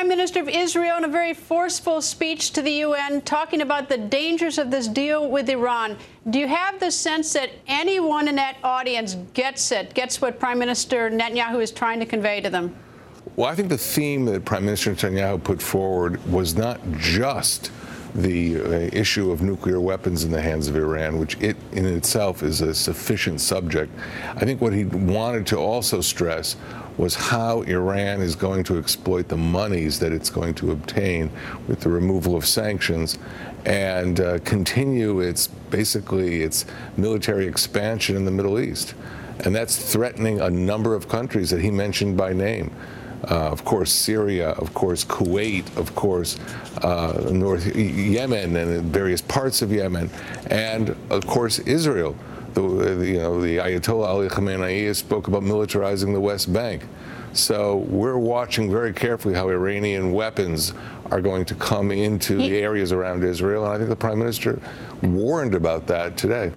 Prime Minister of Israel in a very forceful speech to the UN talking about the dangers of this deal with Iran. Do you have the sense that anyone in that audience gets it, gets what Prime Minister Netanyahu is trying to convey to them? Well, I think the theme that Prime Minister Netanyahu put forward was not just the uh, issue of nuclear weapons in the hands of Iran, which it in itself is a sufficient subject. I think what he wanted to also stress was how Iran is going to exploit the monies that it's going to obtain with the removal of sanctions and uh, continue its basically its military expansion in the Middle East. And that's threatening a number of countries that he mentioned by name. Uh, of course, Syria, of course, Kuwait, of course, uh, North Yemen and various parts of Yemen, and of course, Israel. The, you know, the Ayatollah Ali Khamenei spoke about militarizing the West Bank. So we're watching very carefully how Iranian weapons are going to come into the areas around Israel, and I think the prime minister warned about that today.